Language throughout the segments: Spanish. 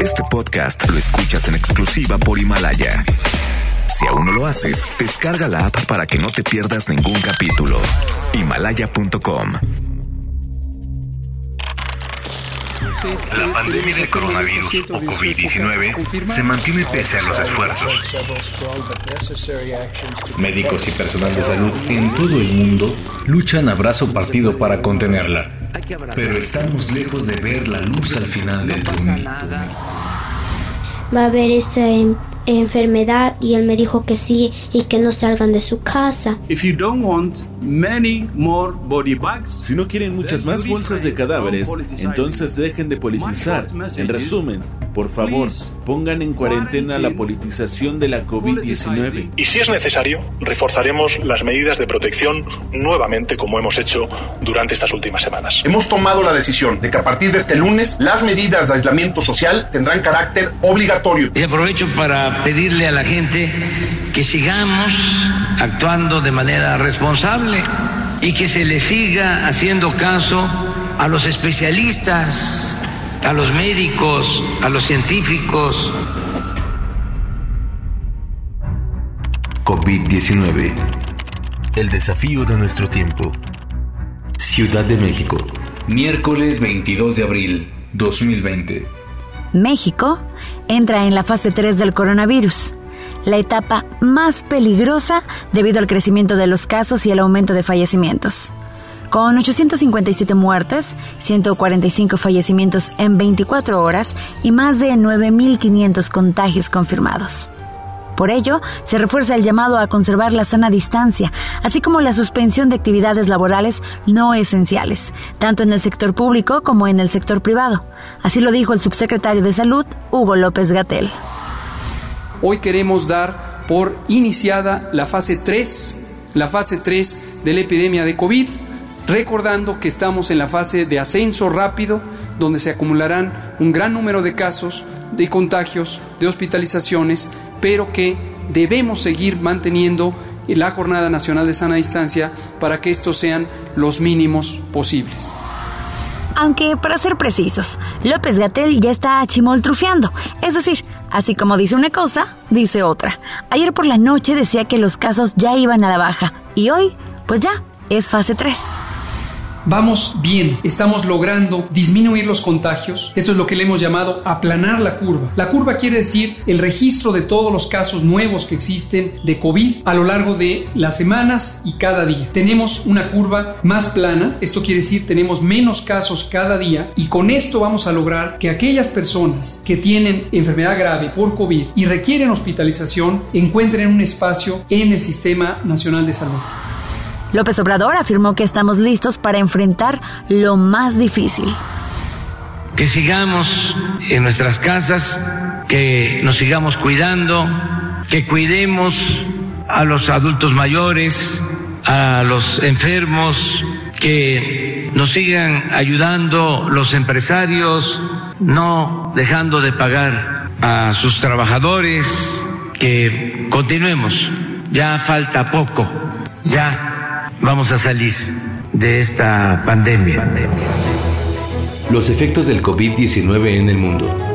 Este podcast lo escuchas en exclusiva por Himalaya. Si aún no lo haces, descarga la app para que no te pierdas ningún capítulo. Himalaya.com La pandemia del coronavirus o COVID-19 se mantiene pese a los esfuerzos. Médicos y personal de salud en todo el mundo luchan a brazo partido para contenerla. Pero estamos lejos de ver la luz al final del túnel. Va a haber esta em- enfermedad y él me dijo que sí y que no salgan de su casa. If you don't want many more body bags, Si no quieren muchas más bolsas de cadáveres, entonces dejen de politizar. En resumen, por favor, pongan en cuarentena la politización de la COVID-19. Y si es necesario, reforzaremos las medidas de protección nuevamente como hemos hecho durante estas últimas semanas. Hemos tomado la decisión de que a partir de este lunes las medidas de aislamiento social tendrán carácter obligatorio. Y aprovecho para pedirle a la gente que sigamos actuando de manera responsable y que se le siga haciendo caso a los especialistas, a los médicos, a los científicos. COVID-19. El desafío de nuestro tiempo. Ciudad de México. Miércoles 22 de abril 2020. México entra en la fase 3 del coronavirus, la etapa más peligrosa debido al crecimiento de los casos y el aumento de fallecimientos. Con 857 muertes, 145 fallecimientos en 24 horas y más de 9.500 contagios confirmados. Por ello, se refuerza el llamado a conservar la sana distancia, así como la suspensión de actividades laborales no esenciales, tanto en el sector público como en el sector privado. Así lo dijo el subsecretario de Salud, Hugo López Gatel. Hoy queremos dar por iniciada la fase 3, la fase 3 de la epidemia de COVID, recordando que estamos en la fase de ascenso rápido, donde se acumularán un gran número de casos, de contagios, de hospitalizaciones, pero que debemos seguir manteniendo la Jornada Nacional de Sana Distancia para que estos sean los mínimos posibles. Aunque, para ser precisos, López Gatel ya está chimoltrufiando. Es decir, así como dice una cosa, dice otra. Ayer por la noche decía que los casos ya iban a la baja. Y hoy, pues ya, es fase 3. Vamos bien, estamos logrando disminuir los contagios. Esto es lo que le hemos llamado aplanar la curva. La curva quiere decir el registro de todos los casos nuevos que existen de COVID a lo largo de las semanas y cada día. Tenemos una curva más plana, esto quiere decir tenemos menos casos cada día y con esto vamos a lograr que aquellas personas que tienen enfermedad grave por COVID y requieren hospitalización encuentren un espacio en el Sistema Nacional de Salud. López Obrador afirmó que estamos listos para enfrentar lo más difícil. Que sigamos en nuestras casas, que nos sigamos cuidando, que cuidemos a los adultos mayores, a los enfermos, que nos sigan ayudando los empresarios, no dejando de pagar a sus trabajadores, que continuemos. Ya falta poco, ya vamos a salir de esta pandemia. Los efectos del COVID-19 en el mundo.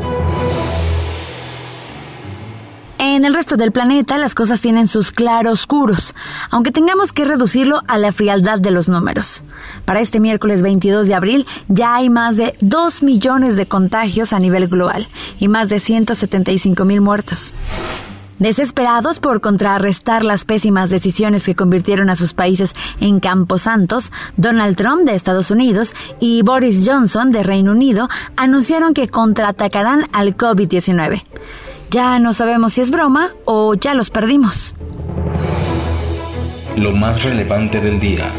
En el resto del planeta las cosas tienen sus claroscuros, aunque tengamos que reducirlo a la frialdad de los números. Para este miércoles 22 de abril ya hay más de 2 millones de contagios a nivel global y más de 175 mil muertos. Desesperados por contrarrestar las pésimas decisiones que convirtieron a sus países en camposantos, Donald Trump de Estados Unidos y Boris Johnson de Reino Unido anunciaron que contraatacarán al COVID-19. Ya no sabemos si es broma o ya los perdimos. Lo más relevante del día.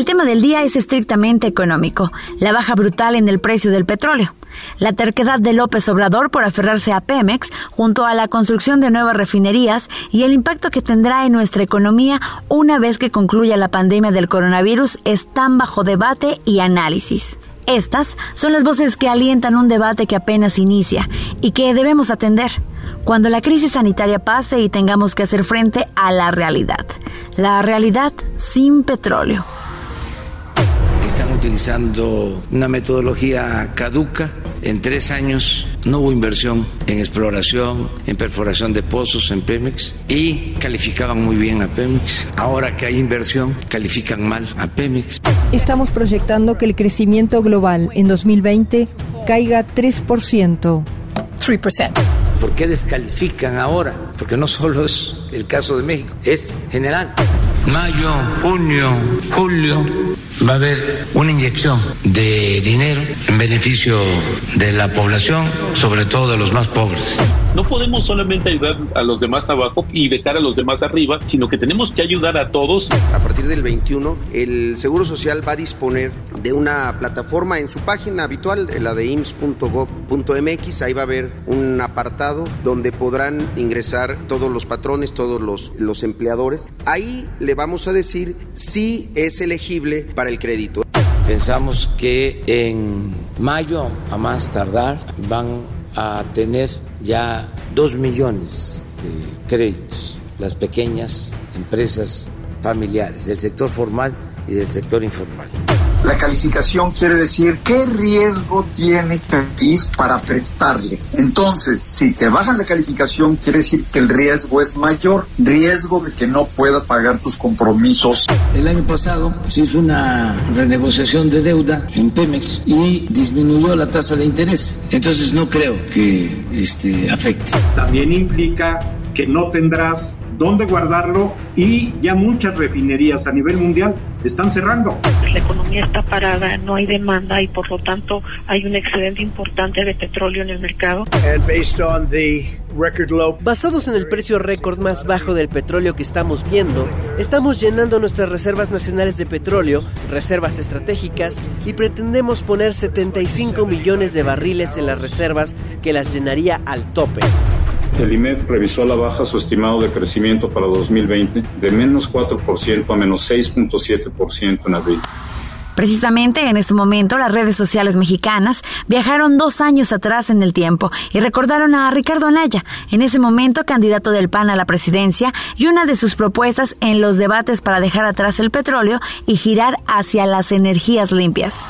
El tema del día es estrictamente económico, la baja brutal en el precio del petróleo, la terquedad de López Obrador por aferrarse a Pemex junto a la construcción de nuevas refinerías y el impacto que tendrá en nuestra economía una vez que concluya la pandemia del coronavirus están bajo debate y análisis. Estas son las voces que alientan un debate que apenas inicia y que debemos atender cuando la crisis sanitaria pase y tengamos que hacer frente a la realidad. La realidad sin petróleo. Utilizando una metodología caduca. En tres años no hubo inversión en exploración, en perforación de pozos en Pemex y calificaban muy bien a Pemex. Ahora que hay inversión, califican mal a Pemex. Estamos proyectando que el crecimiento global en 2020 caiga 3%. 3%. ¿Por qué descalifican ahora? Porque no solo es el caso de México, es general. Mayo, junio, julio, va a haber una inyección de dinero en beneficio de la población, sobre todo de los más pobres. No podemos solamente ayudar a los demás abajo y dejar a los demás arriba, sino que tenemos que ayudar a todos. A partir del 21, el Seguro Social va a disponer de una plataforma en su página habitual, la de ims.gov.mx. Ahí va a haber un apartado donde podrán ingresar todos los patrones, todos los, los empleadores. Ahí le vamos a decir si es elegible para el crédito. Pensamos que en mayo, a más tardar, van a tener ya dos millones de créditos las pequeñas empresas familiares del sector formal y del sector informal. La calificación quiere decir qué riesgo tiene el país para prestarle. Entonces, si te bajan la calificación, quiere decir que el riesgo es mayor, riesgo de que no puedas pagar tus compromisos. El año pasado se hizo una renegociación de deuda en Pemex y disminuyó la tasa de interés. Entonces no creo que este, afecte. También implica que no tendrás dónde guardarlo y ya muchas refinerías a nivel mundial están cerrando. La economía está parada, no hay demanda y por lo tanto hay un excedente importante de petróleo en el mercado. Basados en el precio récord más bajo del petróleo que estamos viendo, estamos llenando nuestras reservas nacionales de petróleo, reservas estratégicas, y pretendemos poner 75 millones de barriles en las reservas que las llenaría al tope. El IMED revisó a la baja su estimado de crecimiento para 2020 de menos 4% a menos 6.7% en abril. Precisamente en este momento las redes sociales mexicanas viajaron dos años atrás en el tiempo y recordaron a Ricardo Anaya, en ese momento candidato del PAN a la presidencia, y una de sus propuestas en los debates para dejar atrás el petróleo y girar hacia las energías limpias.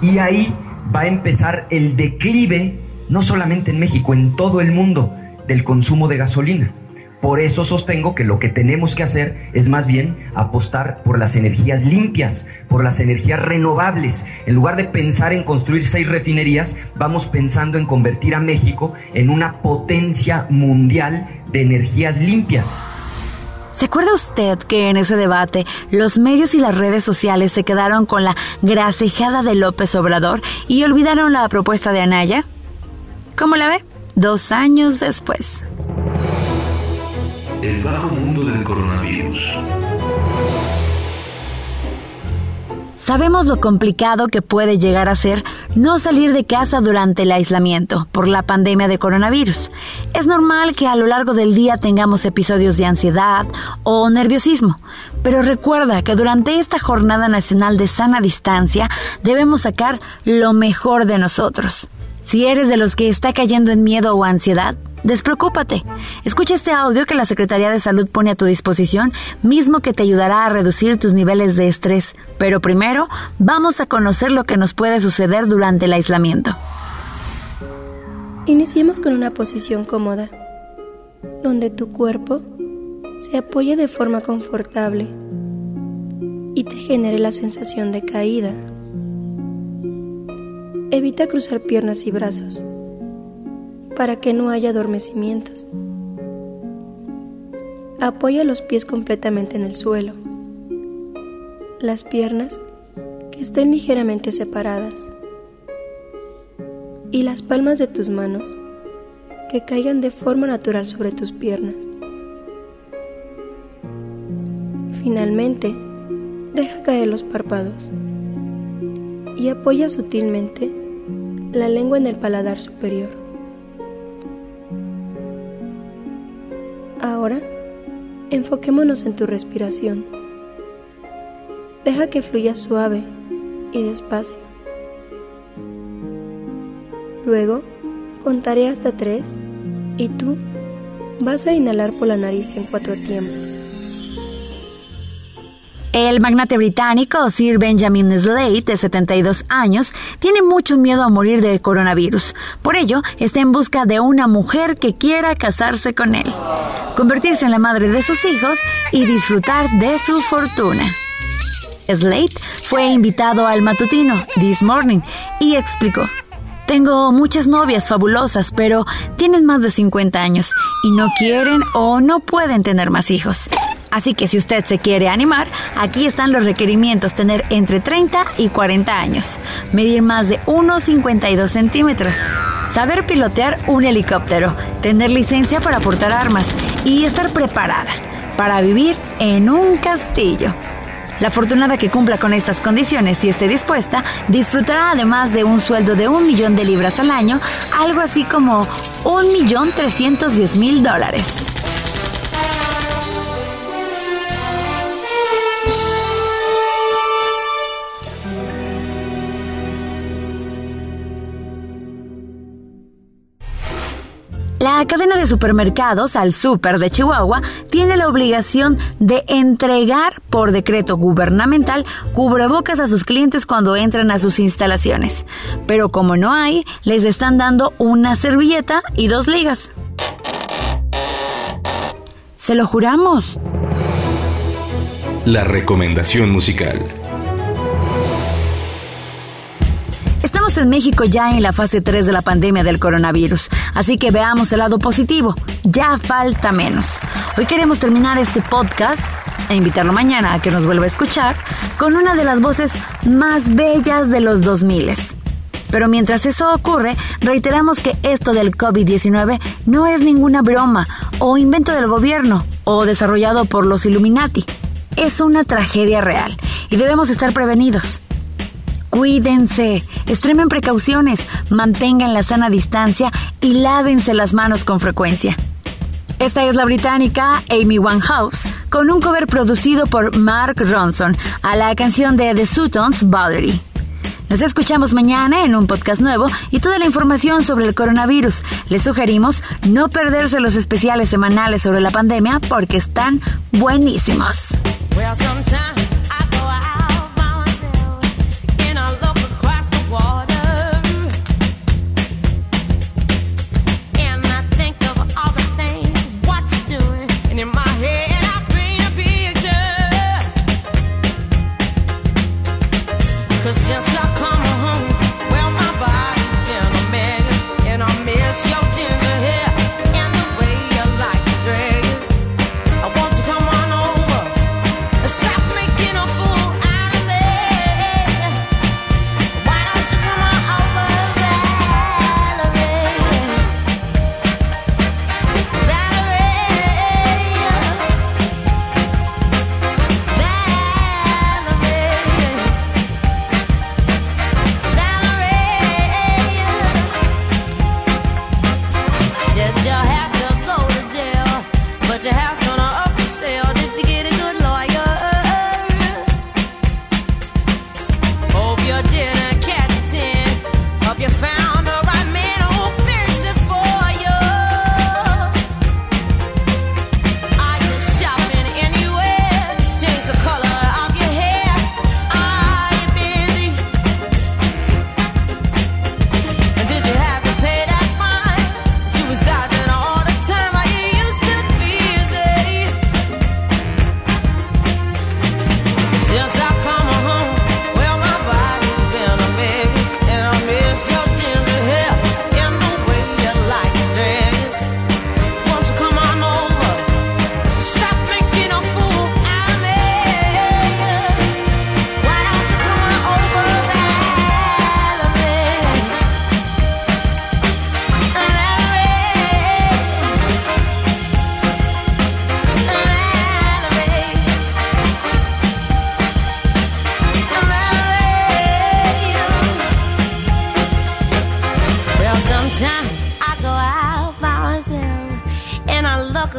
Y ahí va a empezar el declive, no solamente en México, en todo el mundo del consumo de gasolina. Por eso sostengo que lo que tenemos que hacer es más bien apostar por las energías limpias, por las energías renovables. En lugar de pensar en construir seis refinerías, vamos pensando en convertir a México en una potencia mundial de energías limpias. ¿Se acuerda usted que en ese debate los medios y las redes sociales se quedaron con la grasejada de López Obrador y olvidaron la propuesta de Anaya? ¿Cómo la ve? Dos años después. El bajo mundo del coronavirus. Sabemos lo complicado que puede llegar a ser no salir de casa durante el aislamiento por la pandemia de coronavirus. Es normal que a lo largo del día tengamos episodios de ansiedad o nerviosismo, pero recuerda que durante esta jornada nacional de sana distancia debemos sacar lo mejor de nosotros. Si eres de los que está cayendo en miedo o ansiedad, despreocúpate. Escucha este audio que la Secretaría de Salud pone a tu disposición, mismo que te ayudará a reducir tus niveles de estrés. Pero primero, vamos a conocer lo que nos puede suceder durante el aislamiento. Iniciemos con una posición cómoda, donde tu cuerpo se apoye de forma confortable y te genere la sensación de caída. Evita cruzar piernas y brazos para que no haya adormecimientos. Apoya los pies completamente en el suelo. Las piernas que estén ligeramente separadas. Y las palmas de tus manos que caigan de forma natural sobre tus piernas. Finalmente, deja caer los párpados y apoya sutilmente la lengua en el paladar superior. Ahora, enfoquémonos en tu respiración. Deja que fluya suave y despacio. Luego, contaré hasta tres y tú vas a inhalar por la nariz en cuatro tiempos. El magnate británico Sir Benjamin Slade, de 72 años, tiene mucho miedo a morir de coronavirus. Por ello, está en busca de una mujer que quiera casarse con él, convertirse en la madre de sus hijos y disfrutar de su fortuna. Slade fue invitado al matutino This Morning y explicó. Tengo muchas novias fabulosas, pero tienen más de 50 años y no quieren o no pueden tener más hijos. Así que si usted se quiere animar, aquí están los requerimientos. Tener entre 30 y 40 años. Medir más de 1,52 centímetros. Saber pilotear un helicóptero. Tener licencia para portar armas. Y estar preparada para vivir en un castillo. La afortunada que cumpla con estas condiciones y esté dispuesta, disfrutará además de un sueldo de un millón de libras al año, algo así como un millón trescientos diez mil dólares. La cadena de supermercados al Super de Chihuahua tiene la obligación de entregar por decreto gubernamental cubrebocas a sus clientes cuando entran a sus instalaciones. Pero como no hay, les están dando una servilleta y dos ligas. Se lo juramos. La recomendación musical. México ya en la fase 3 de la pandemia del coronavirus, así que veamos el lado positivo. Ya falta menos. Hoy queremos terminar este podcast e invitarlo mañana a que nos vuelva a escuchar con una de las voces más bellas de los 2000. Pero mientras eso ocurre, reiteramos que esto del COVID-19 no es ninguna broma o invento del gobierno o desarrollado por los Illuminati. Es una tragedia real y debemos estar prevenidos. Cuídense, extremen precauciones, mantengan la sana distancia y lávense las manos con frecuencia. Esta es la británica Amy Winehouse, con un cover producido por Mark Ronson a la canción de The Sutons, Valerie. Nos escuchamos mañana en un podcast nuevo y toda la información sobre el coronavirus. Les sugerimos no perderse los especiales semanales sobre la pandemia porque están buenísimos.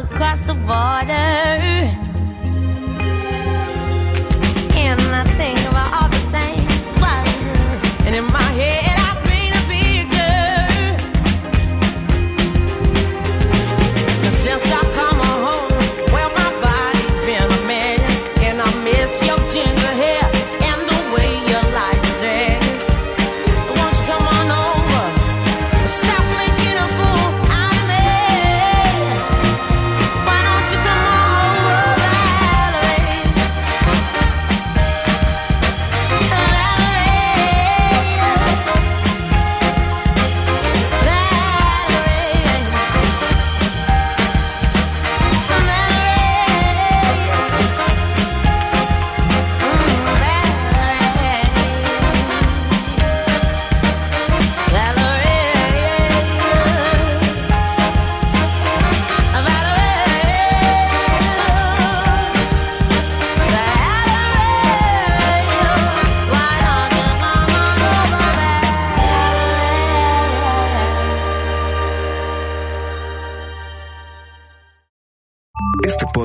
across the border. And I think about all the things. Why? And in my